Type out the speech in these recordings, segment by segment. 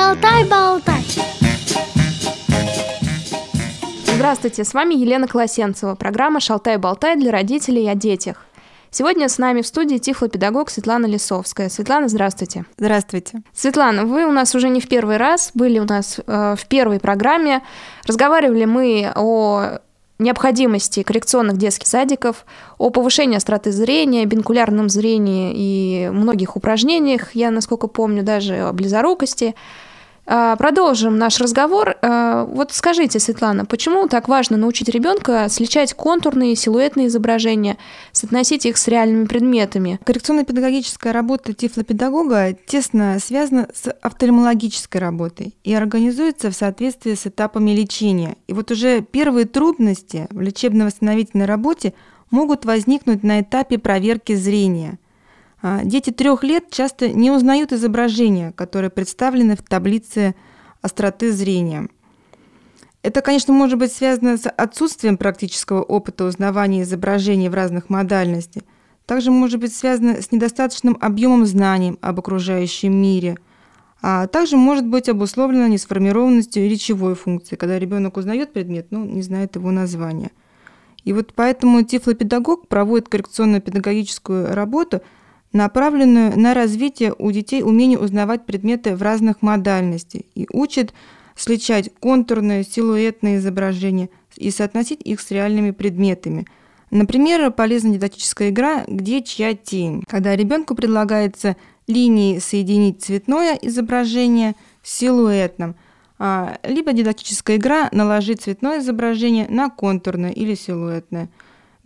Шалтай-болтай. Здравствуйте, с вами Елена Колосенцева, программа «Шалтай-болтай» для родителей о детях. Сегодня с нами в студии тифлопедагог Светлана Лисовская. Светлана, здравствуйте. Здравствуйте. Светлана, вы у нас уже не в первый раз, были у нас э, в первой программе. Разговаривали мы о необходимости коррекционных детских садиков, о повышении остроты зрения, бинкулярном зрении и многих упражнениях, я, насколько помню, даже о близорукости – продолжим наш разговор. А, вот скажите, Светлана, почему так важно научить ребенка сличать контурные, силуэтные изображения, соотносить их с реальными предметами? Коррекционно-педагогическая работа тифлопедагога тесно связана с офтальмологической работой и организуется в соответствии с этапами лечения. И вот уже первые трудности в лечебно-восстановительной работе могут возникнуть на этапе проверки зрения – а, дети трех лет часто не узнают изображения, которые представлены в таблице остроты зрения. Это, конечно, может быть связано с отсутствием практического опыта узнавания изображений в разных модальностях. Также может быть связано с недостаточным объемом знаний об окружающем мире, а также может быть обусловлено несформированностью речевой функции, когда ребенок узнает предмет, но не знает его названия. И вот поэтому тифлопедагог проводит коррекционно-педагогическую работу – направленную на развитие у детей умения узнавать предметы в разных модальностях и учит сличать контурные, силуэтные изображения и соотносить их с реальными предметами. Например, полезна дидактическая игра «Где чья тень?», когда ребенку предлагается линии соединить цветное изображение с силуэтным, а, либо дидактическая игра «Наложить цветное изображение на контурное или силуэтное»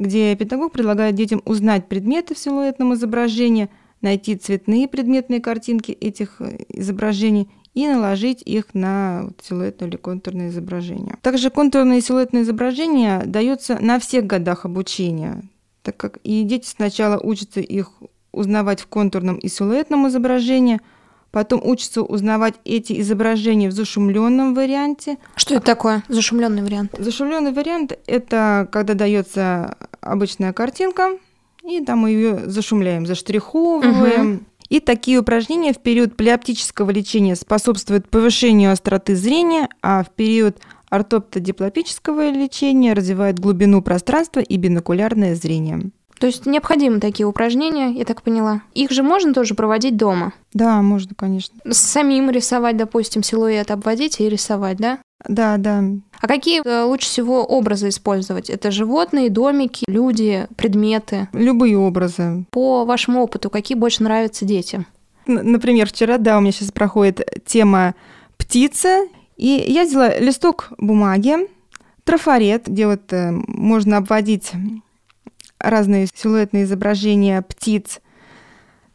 где педагог предлагает детям узнать предметы в силуэтном изображении, найти цветные предметные картинки этих э, изображений и наложить их на силуэтное или контурное изображение. Также контурное и силуэтное изображение дается на всех годах обучения, так как и дети сначала учатся их узнавать в контурном и силуэтном изображении – потом учатся узнавать эти изображения в зашумленном варианте. Что это такое, зашумленный вариант? Зашумленный вариант – это когда дается обычная картинка, и там мы ее зашумляем, заштриховываем. Угу. И такие упражнения в период плеоптического лечения способствуют повышению остроты зрения, а в период ортоптодиплопического лечения развивают глубину пространства и бинокулярное зрение. То есть необходимы такие упражнения, я так поняла. Их же можно тоже проводить дома? Да, можно, конечно. Самим рисовать, допустим, силуэт обводить и рисовать, да? Да, да. А какие э, лучше всего образы использовать? Это животные, домики, люди, предметы? Любые образы. По вашему опыту, какие больше нравятся детям? Например, вчера, да, у меня сейчас проходит тема птица, и я взяла листок бумаги, трафарет, где вот э, можно обводить разные силуэтные изображения птиц.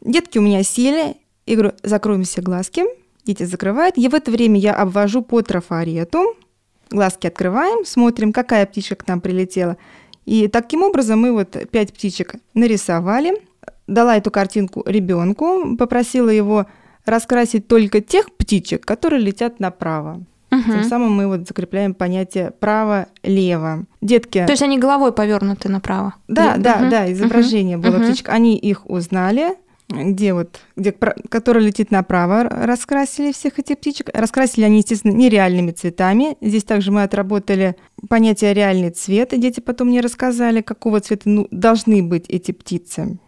Детки у меня сели, и говорю, закроем все глазки. Дети закрывают. И в это время я обвожу по трафарету. Глазки открываем, смотрим, какая птичка к нам прилетела. И таким образом мы вот пять птичек нарисовали. Дала эту картинку ребенку, попросила его раскрасить только тех птичек, которые летят направо. Угу. Тем самым мы вот закрепляем понятие право-лево. Детки... То есть они головой повернуты направо? Да, да, угу. да, изображение угу. было угу. птичек. Они их узнали, где вот, где, который летит направо, раскрасили всех этих птичек. Раскрасили они, естественно, нереальными цветами. Здесь также мы отработали понятие реальный цвет, и дети потом мне рассказали, какого цвета ну, должны быть эти птицы.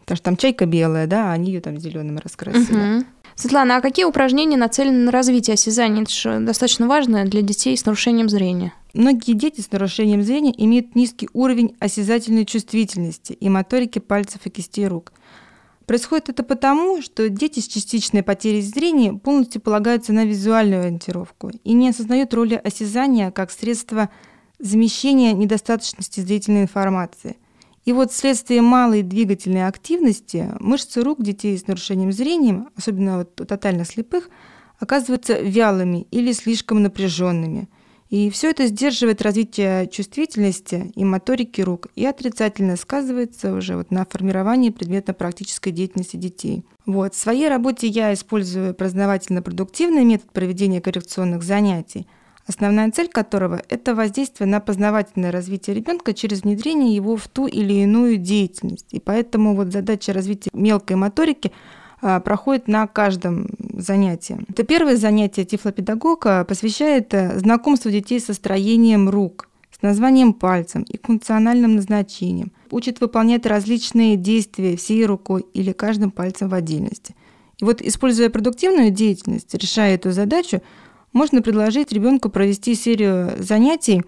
Потому что там чайка белая, да, а они ее там зеленым раскрасили. Угу. Светлана, а какие упражнения нацелены на развитие осязания? Это же достаточно важно для детей с нарушением зрения. Многие дети с нарушением зрения имеют низкий уровень осязательной чувствительности и моторики пальцев и кистей рук. Происходит это потому, что дети с частичной потерей зрения полностью полагаются на визуальную ориентировку и не осознают роли осязания как средства замещения недостаточности зрительной информации. И вот вследствие малой двигательной активности мышцы рук детей с нарушением зрения, особенно вот у тотально слепых, оказываются вялыми или слишком напряженными. И все это сдерживает развитие чувствительности и моторики рук и отрицательно сказывается уже вот на формировании предметно-практической деятельности детей. Вот. В своей работе я использую познавательно-продуктивный метод проведения коррекционных занятий – основная цель которого – это воздействие на познавательное развитие ребенка через внедрение его в ту или иную деятельность. И поэтому вот задача развития мелкой моторики а, проходит на каждом занятии. Это первое занятие тифлопедагога посвящает э, знакомству детей со строением рук, с названием пальцем и функциональным назначением. Учит выполнять различные действия всей рукой или каждым пальцем в отдельности. И вот, используя продуктивную деятельность, решая эту задачу, можно предложить ребенку провести серию занятий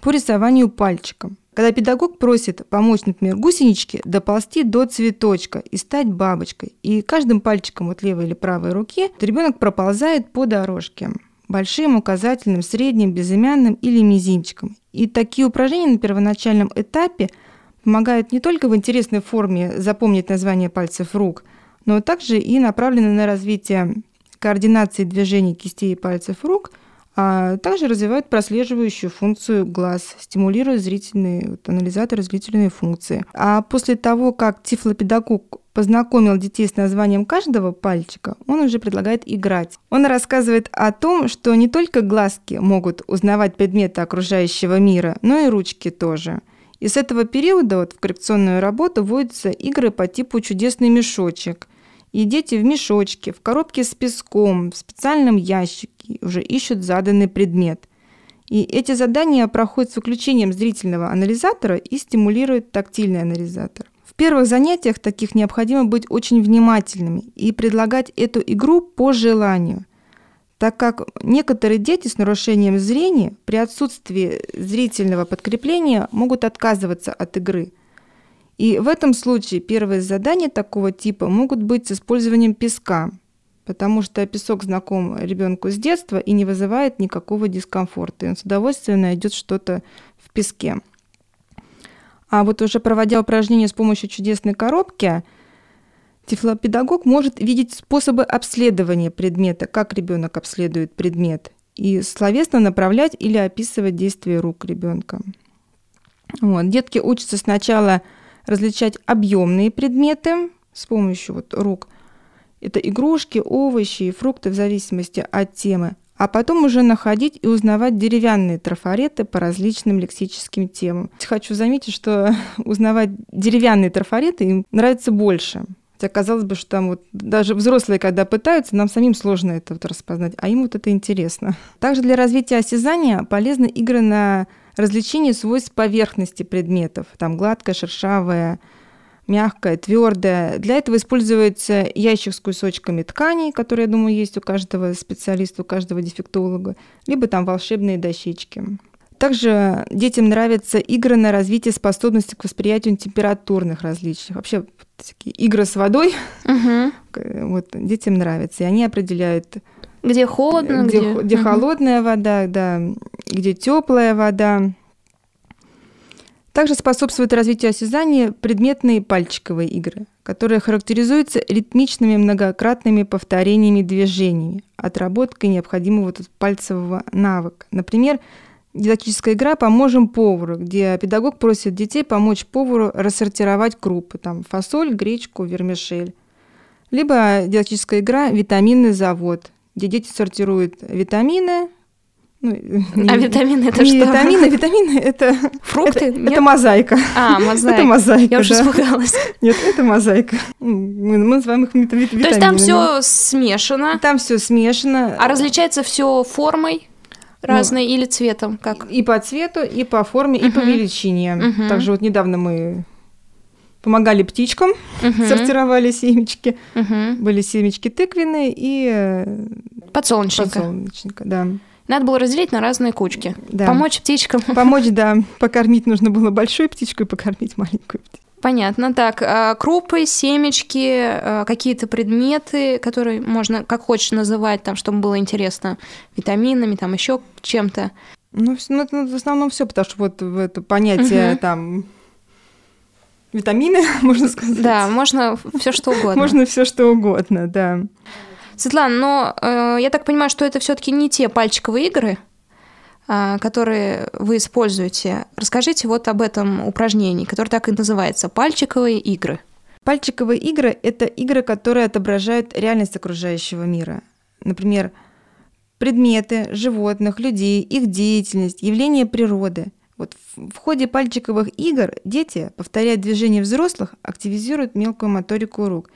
по рисованию пальчиком. Когда педагог просит помочь, например, гусеничке доползти до цветочка и стать бабочкой, и каждым пальчиком от левой или правой руки ребенок проползает по дорожке большим, указательным, средним, безымянным или мизинчиком. И такие упражнения на первоначальном этапе помогают не только в интересной форме запомнить название пальцев рук, но также и направлены на развитие координации движений кистей и пальцев рук, а также развивают прослеживающую функцию глаз, стимулируя зрительные, вот, анализаторы зрительные функции. А после того, как тифлопедагог познакомил детей с названием каждого пальчика, он уже предлагает играть. Он рассказывает о том, что не только глазки могут узнавать предметы окружающего мира, но и ручки тоже. И с этого периода вот, в коррекционную работу вводятся игры по типу «Чудесный мешочек», и дети в мешочке, в коробке с песком, в специальном ящике уже ищут заданный предмет. И эти задания проходят с выключением зрительного анализатора и стимулируют тактильный анализатор. В первых занятиях таких необходимо быть очень внимательными и предлагать эту игру по желанию, так как некоторые дети с нарушением зрения при отсутствии зрительного подкрепления могут отказываться от игры – и в этом случае первые задания такого типа могут быть с использованием песка, потому что песок знаком ребенку с детства и не вызывает никакого дискомфорта. И он с удовольствием найдет что-то в песке. А вот уже проводя упражнения с помощью чудесной коробки, тифлопедагог может видеть способы обследования предмета, как ребенок обследует предмет, и словесно направлять или описывать действия рук ребенка. Вот. Детки учатся сначала различать объемные предметы с помощью вот рук. Это игрушки, овощи и фрукты в зависимости от темы. А потом уже находить и узнавать деревянные трафареты по различным лексическим темам. Хочу заметить, что узнавать деревянные трафареты им нравится больше. Хотя казалось бы, что там вот даже взрослые, когда пытаются, нам самим сложно это вот распознать, а им вот это интересно. Также для развития осязания полезны игры на развлечение свойств поверхности предметов, там гладкая, шершавая, мягкая, твердая. Для этого используется ящик с кусочками тканей, которые, я думаю, есть у каждого специалиста, у каждого дефектолога, либо там волшебные дощечки. Также детям нравятся игры на развитие способности к восприятию температурных различий. Вообще такие игры с водой, uh-huh. вот детям нравятся, и они определяют где холодно, где, где, где угу. холодная вода, да, где теплая вода. Также способствует развитию осязания предметные пальчиковые игры, которые характеризуются ритмичными многократными повторениями движениями, отработкой необходимого пальцевого навыка. Например, дидактическая игра «Поможем повару», где педагог просит детей помочь повару рассортировать крупы, там фасоль, гречку, вермишель. Либо дидактическая игра «Витаминный завод», где дети сортируют витамины. Ну, не, а витамины это не что? Витамины, витамины это фрукты. Это, это мозаика. А, мозаика. Это мозаика. Я уже испугалась. Нет, это мозаика. Мы, мы называем их витаминами. То есть там все смешано. Там все смешано. А различается все формой? разной ну, или цветом, как? И по цвету, и по форме, uh-huh. и по величине. Uh-huh. Также вот недавно мы помогали птичкам, uh-huh. сортировали семечки. Uh-huh. Были семечки тыквенные и э, подсолнечника. Подсолнечника, да. Надо было разделить на разные кучки. Да. Помочь птичкам. Помочь, да. Покормить нужно было большую птичку и покормить маленькую птичку. Понятно. Так, а крупы, семечки, а, какие-то предметы, которые можно как хочешь называть, там, чтобы было интересно, витаминами, там еще чем-то. Ну, ну в основном все, потому что вот в это понятие угу. там витамины, можно сказать. Да, можно все что угодно. Можно все что угодно, да. Светлана, но э, я так понимаю, что это все-таки не те пальчиковые игры, э, которые вы используете. Расскажите вот об этом упражнении, которое так и называется пальчиковые игры. Пальчиковые игры – это игры, которые отображают реальность окружающего мира. Например, предметы, животных, людей, их деятельность, явления природы – вот в ходе пальчиковых игр дети, повторяя движения взрослых, активизируют мелкую моторику рук.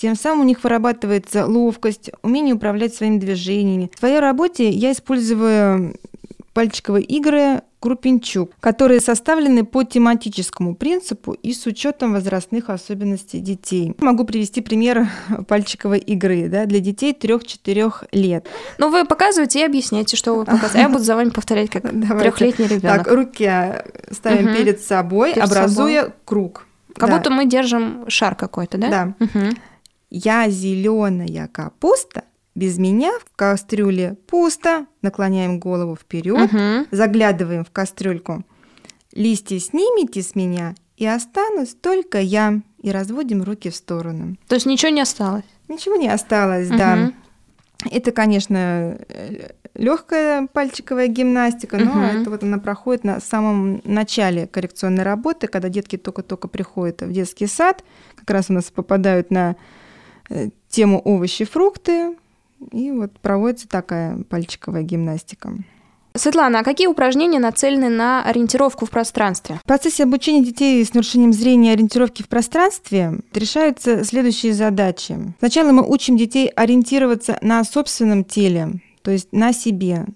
Тем самым у них вырабатывается ловкость, умение управлять своими движениями. В своей работе я использую пальчиковые игры Крупенчук, которые составлены по тематическому принципу и с учетом возрастных особенностей детей. Могу привести пример пальчиковой игры да, для детей 3-4 лет. Ну, вы показываете и объясняете, что вы показываете. А я буду за вами повторять, как трехлетний ребенок. Так, руки ставим угу. перед собой, перед образуя собой. круг. Как да. будто мы держим шар какой-то, да? Да. Угу. Я зеленая капуста, без меня в кастрюле пусто. Наклоняем голову вперед, угу. заглядываем в кастрюльку. Листья снимите с меня, и останусь только я. И разводим руки в сторону. То есть ничего не осталось? Ничего не осталось, угу. да. Это, конечно, легкая пальчиковая гимнастика, но угу. это вот она проходит на самом начале коррекционной работы, когда детки только-только приходят в детский сад, как раз у нас попадают на э, тему овощи, фрукты, и вот проводится такая пальчиковая гимнастика. Светлана, а какие упражнения нацелены на ориентировку в пространстве? В процессе обучения детей с нарушением зрения ориентировки в пространстве решаются следующие задачи. Сначала мы учим детей ориентироваться на собственном теле, то есть на себе.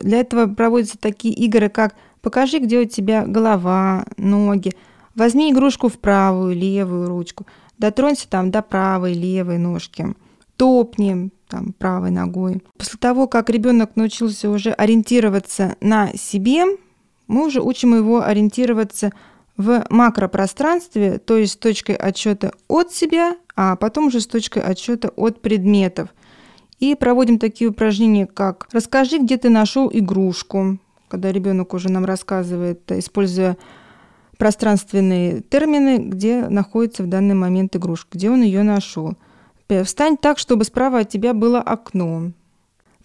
Для этого проводятся такие игры, как «покажи, где у тебя голова, ноги», «возьми игрушку в правую, левую ручку», «дотронься там до правой, левой ножки», «топни», там, правой ногой. После того, как ребенок научился уже ориентироваться на себе, мы уже учим его ориентироваться в макропространстве, то есть с точкой отсчета от себя, а потом уже с точкой отсчета от предметов. И проводим такие упражнения, как «Расскажи, где ты нашел игрушку», когда ребенок уже нам рассказывает, используя пространственные термины, где находится в данный момент игрушка, где он ее нашел. Встань так, чтобы справа от тебя было окно.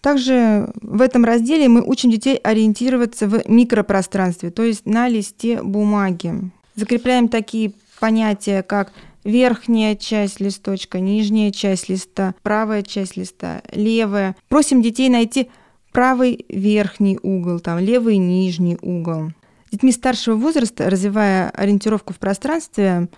Также в этом разделе мы учим детей ориентироваться в микропространстве, то есть на листе бумаги. Закрепляем такие понятия, как верхняя часть листочка, нижняя часть листа, правая часть листа, левая. Просим детей найти правый верхний угол, там левый нижний угол. Детьми старшего возраста, развивая ориентировку в пространстве,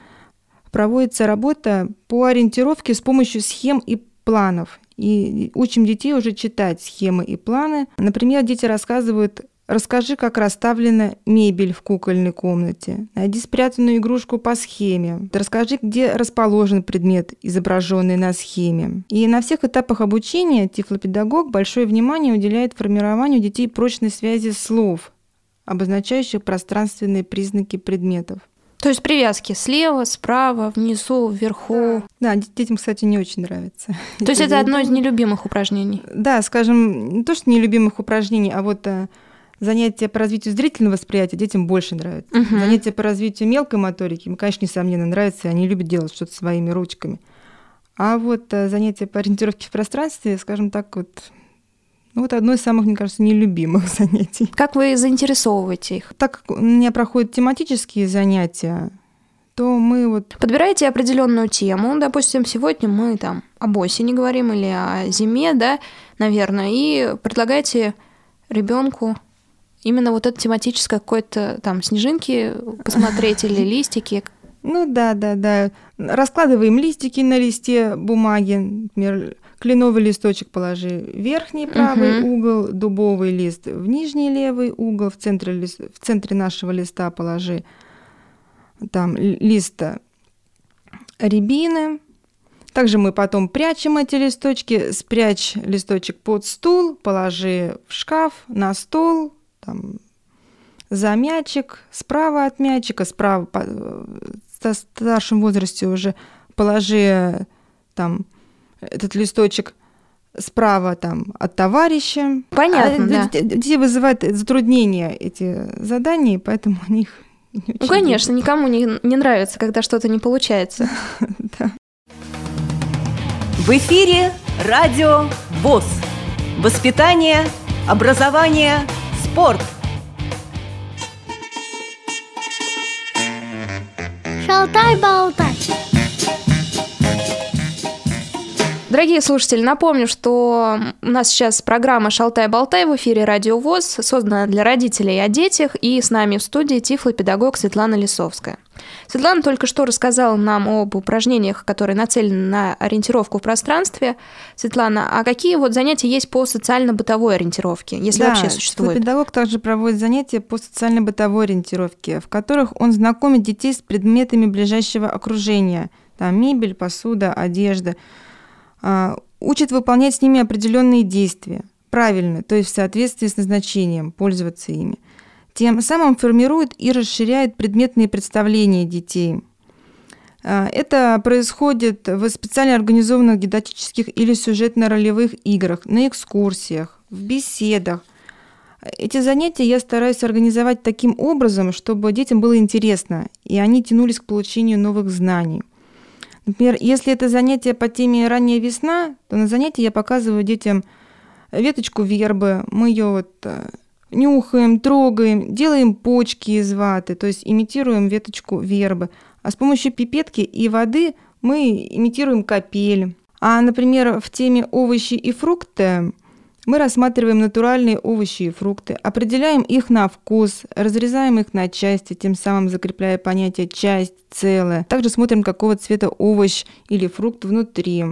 проводится работа по ориентировке с помощью схем и планов. И учим детей уже читать схемы и планы. Например, дети рассказывают Расскажи, как расставлена мебель в кукольной комнате. Найди спрятанную игрушку по схеме. Расскажи, где расположен предмет, изображенный на схеме. И на всех этапах обучения тифлопедагог большое внимание уделяет формированию детей прочной связи слов, обозначающих пространственные признаки предметов. То есть привязки слева, справа, внизу, вверху. Да, детям, кстати, не очень нравится. То есть это одно из нелюбимых упражнений? Да, скажем, не то, что нелюбимых упражнений, а вот э, занятия по развитию зрительного восприятия детям больше нравятся. Угу. Занятия по развитию мелкой моторики им, конечно, несомненно, нравятся, и они любят делать что-то своими ручками. А вот э, занятия по ориентировке в пространстве, скажем так, вот ну, вот одно из самых, мне кажется, нелюбимых занятий. Как вы заинтересовываете их? Так как у меня проходят тематические занятия, то мы вот... Подбираете определенную тему, допустим, сегодня мы там об осени говорим или о зиме, да, наверное, и предлагаете ребенку именно вот это тематическое какое-то там снежинки посмотреть или листики. Ну да, да, да. Раскладываем листики на листе бумаги, например, Кленовый листочек положи в верхний правый угу. угол, дубовый лист в нижний левый угол, в центре, в центре нашего листа положи там листа рябины. Также мы потом прячем эти листочки, спрячь листочек под стул, положи в шкаф, на стол, там, за мячик, справа от мячика, справа в старшем возрасте уже положи там этот листочек справа там от товарища. Понятно, а, да. Детей вызывают затруднения эти задания, поэтому у них Ну, конечно, никому не, не нравится, когда что-то не получается. да. В эфире радио ВОЗ. Воспитание, образование, спорт. Шалтай-болтай. Дорогие слушатели, напомню, что у нас сейчас программа «Шалтай-болтай» в эфире «Радио ВОЗ», создана для родителей о детях, и с нами в студии тифлопедагог Светлана Лисовская. Светлана только что рассказала нам об упражнениях, которые нацелены на ориентировку в пространстве. Светлана, а какие вот занятия есть по социально-бытовой ориентировке, если да, вообще существует? Педагог также проводит занятия по социально-бытовой ориентировке, в которых он знакомит детей с предметами ближайшего окружения, там мебель, посуда, одежда, учит выполнять с ними определенные действия, правильно, то есть в соответствии с назначением, пользоваться ими. Тем самым формирует и расширяет предметные представления детей. А, это происходит в специально организованных дидактических или сюжетно-ролевых играх, на экскурсиях, в беседах. Эти занятия я стараюсь организовать таким образом, чтобы детям было интересно, и они тянулись к получению новых знаний. Например, если это занятие по теме «Ранняя весна», то на занятии я показываю детям веточку вербы, мы ее вот э, нюхаем, трогаем, делаем почки из ваты, то есть имитируем веточку вербы. А с помощью пипетки и воды мы имитируем капель. А, например, в теме овощи и фрукты мы рассматриваем натуральные овощи и фрукты, определяем их на вкус, разрезаем их на части, тем самым закрепляя понятие часть, целое. Также смотрим, какого цвета овощ или фрукт внутри.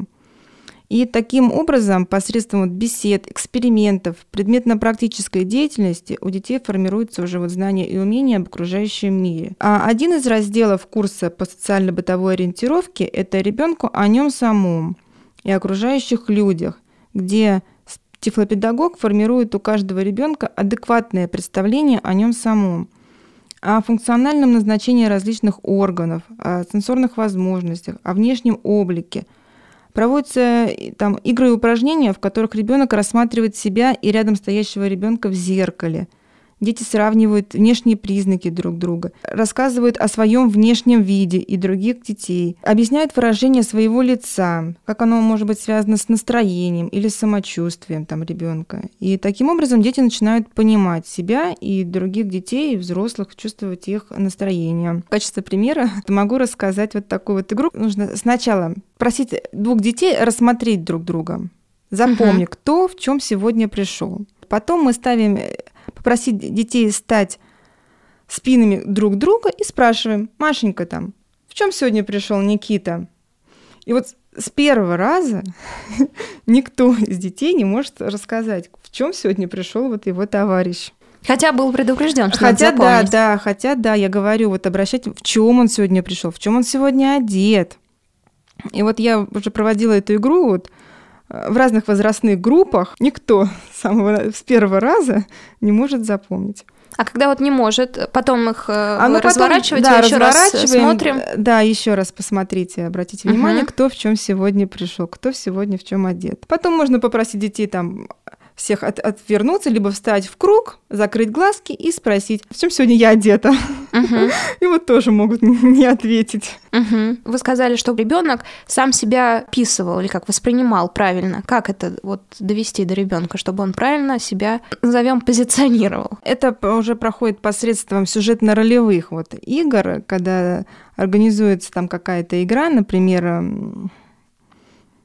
И таким образом, посредством бесед, экспериментов, предметно-практической деятельности у детей формируется уже вот знание и умение об окружающем мире. А один из разделов курса по социально-бытовой ориентировке – это ребенку о нем самом и окружающих людях, где Тифлопедагог формирует у каждого ребенка адекватное представление о нем самом, о функциональном назначении различных органов, о сенсорных возможностях, о внешнем облике. Проводятся там игры и упражнения, в которых ребенок рассматривает себя и рядом стоящего ребенка в зеркале – Дети сравнивают внешние признаки друг друга, рассказывают о своем внешнем виде и других детей, объясняют выражение своего лица, как оно может быть связано с настроением или самочувствием там, ребенка. И таким образом дети начинают понимать себя и других детей, и взрослых, чувствовать их настроение. В качестве примера могу рассказать вот такую вот игру. Нужно сначала просить двух детей рассмотреть друг друга. Запомни, угу. кто в чем сегодня пришел. Потом мы ставим попросить детей стать спинами друг друга и спрашиваем, Машенька там, в чем сегодня пришел Никита? И вот с первого раза никто из детей не может рассказать, в чем сегодня пришел вот его товарищ. Хотя был предупрежден, что хотя да, да, хотя да, я говорю, вот обращайте, в чем он сегодня пришел, в чем он сегодня одет. И вот я уже проводила эту игру вот в разных возрастных группах никто с, самого, с первого раза не может запомнить. А когда вот не может, потом их а ну, разворачивать, да, еще раз смотрим. Да, еще раз посмотрите, обратите внимание, угу. кто в чем сегодня пришел, кто сегодня в чем одет. Потом можно попросить детей там всех от, отвернуться, либо встать в круг, закрыть глазки и спросить, в чем сегодня я одета. Uh-huh. И вот тоже могут не ответить. Uh-huh. Вы сказали, что ребенок сам себя описывал или как воспринимал правильно. Как это вот довести до ребенка, чтобы он правильно себя, назовем, позиционировал? Это уже проходит посредством сюжетно-ролевых вот игр, когда организуется там какая-то игра, например,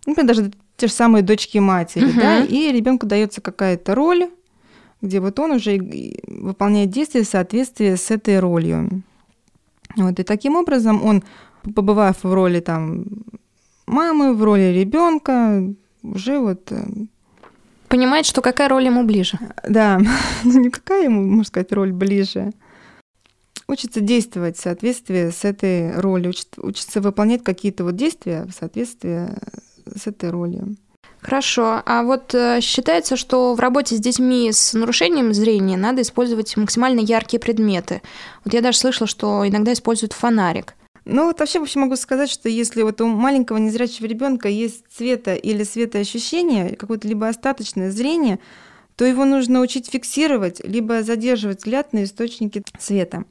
например, даже те же самые дочки матери, угу. да, и ребенку дается какая-то роль, где вот он уже выполняет действия в соответствии с этой ролью. Вот, и таким образом он, побывав в роли там мамы, в роли ребенка, уже вот э, понимает, что какая роль ему ближе. Да, ну никакая ему, можно сказать, роль ближе. Учится действовать в соответствии с этой ролью, учится, учится выполнять какие-то вот действия в соответствии с этой ролью. Хорошо. А вот э, считается, что в работе с детьми с нарушением зрения надо использовать максимально яркие предметы. Вот я даже слышала, что иногда используют фонарик. Ну, вот вообще, вообще могу сказать, что если вот у маленького незрячего ребенка есть цвета или светоощущение, какое-то либо остаточное зрение, то его нужно учить фиксировать, либо задерживать взгляд на источники света.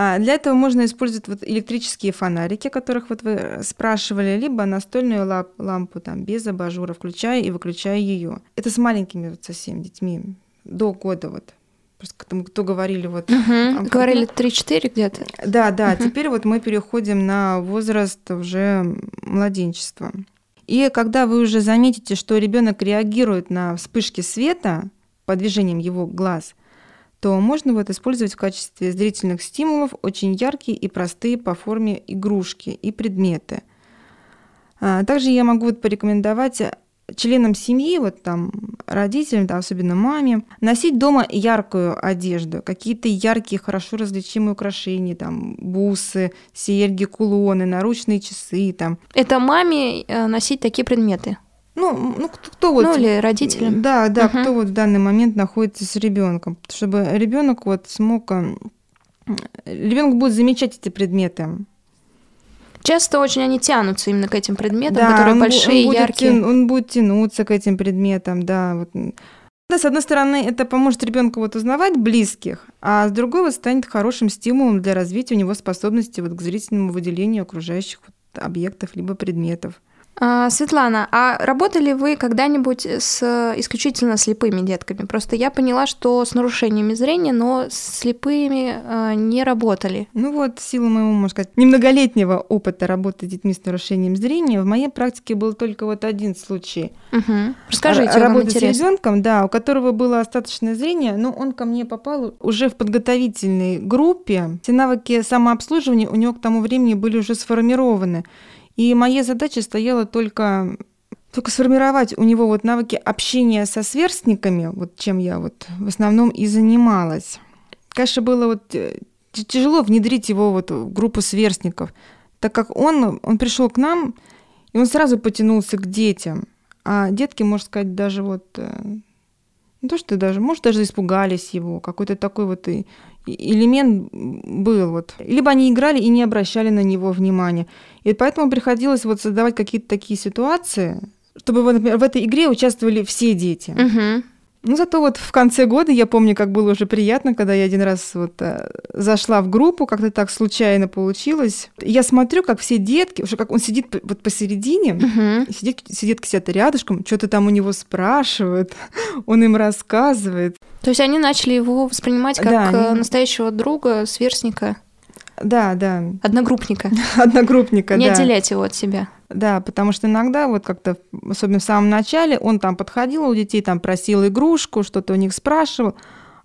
А для этого можно использовать вот электрические фонарики, о которых вот вы спрашивали, либо настольную лампу там без абажура, включая и выключая ее. Это с маленькими вот совсем детьми до года вот. Просто кто, кто говорили вот... Угу. А, говорили 3-4 где-то. Да, да. Угу. Теперь вот мы переходим на возраст уже младенчества. И когда вы уже заметите, что ребенок реагирует на вспышки света по движениям его глаз, то можно вот использовать в качестве зрительных стимулов очень яркие и простые по форме игрушки и предметы. А, также я могу вот порекомендовать членам семьи, вот там родителям, да, особенно маме, носить дома яркую одежду, какие-то яркие, хорошо различимые украшения, там бусы, серьги, кулоны, наручные часы, там. Это маме э, носить такие предметы? Ну, ну кто, кто вот... Ну, или родителям. Да, да, угу. кто вот в данный момент находится с ребенком, чтобы ребенок вот смог... Э, ребенок будет замечать эти предметы. Часто очень они тянутся именно к этим предметам, да, которые он, большие, он яркие. Тя, он будет тянуться к этим предметам, да. Вот. Да, с одной стороны, это поможет ребенку вот узнавать близких, а с другой вот станет хорошим стимулом для развития у него способности вот к зрительному выделению окружающих вот объектов либо предметов. А, Светлана, а работали вы когда-нибудь с исключительно слепыми детками? Просто я поняла, что с нарушениями зрения, но с слепыми э, не работали. Ну вот, силу моего, можно сказать, немноголетнего опыта работы с детьми с нарушением зрения, в моей практике был только вот один случай. Угу. Расскажите, Работа с ребенком, да, у которого было остаточное зрение, но он ко мне попал уже в подготовительной группе. Все навыки самообслуживания у него к тому времени были уже сформированы. И моя задача стояла только только сформировать у него вот навыки общения со сверстниками, вот чем я вот в основном и занималась. Конечно, было вот э, тяжело внедрить его вот в группу сверстников, так как он, он пришел к нам, и он сразу потянулся к детям. А детки, можно сказать, даже вот э, не то, что даже, может, даже испугались его, какой-то такой вот элемент был. Вот. Либо они играли и не обращали на него внимания. И поэтому приходилось вот создавать какие-то такие ситуации, чтобы, например, в этой игре участвовали все дети. Угу. Ну, зато вот в конце года я помню, как было уже приятно, когда я один раз вот э, зашла в группу, как-то так случайно получилось. Я смотрю, как все детки, уже как он сидит вот посередине, uh-huh. сидит, сидит сидят рядышком, что-то там у него спрашивают, он им рассказывает. То есть они начали его воспринимать как да, они... Э, настоящего друга, сверстника? Да, да. Одногруппника. Одногруппника, Не да. отделять его от себя. Да, потому что иногда вот как-то, особенно в самом начале, он там подходил у детей, там просил игрушку, что-то у них спрашивал,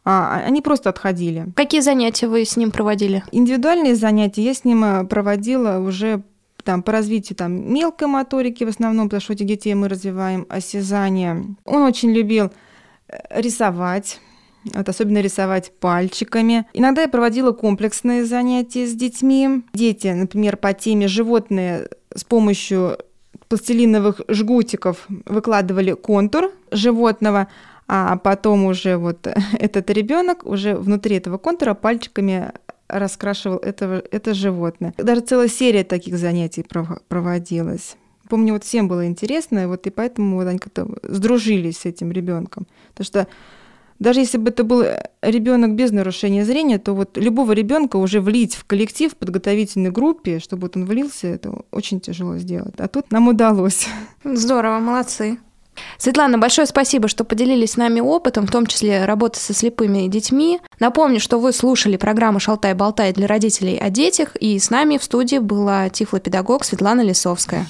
а они просто отходили. Какие занятия вы с ним проводили? Индивидуальные занятия я с ним э, проводила уже там, по развитию там, мелкой моторики в основном, потому что эти детей мы развиваем осязание. Он очень любил э, рисовать, вот особенно рисовать пальчиками. Иногда я проводила комплексные занятия с детьми. Дети, например, по теме животные с помощью пластилиновых жгутиков выкладывали контур животного, а потом уже вот этот ребенок уже внутри этого контура пальчиками раскрашивал этого, это животное. Даже целая серия таких занятий проводилась. Помню, вот всем было интересно, вот и поэтому вот они как-то сдружились с этим ребенком. Потому что даже если бы это был ребенок без нарушения зрения, то вот любого ребенка уже влить в коллектив, в подготовительной группе, чтобы вот он влился, это очень тяжело сделать. А тут нам удалось. Здорово, молодцы. Светлана, большое спасибо, что поделились с нами опытом, в том числе работы со слепыми детьми. Напомню, что вы слушали программу «Шалтай-болтай» для родителей о детях, и с нами в студии была тифлопедагог Светлана Лисовская.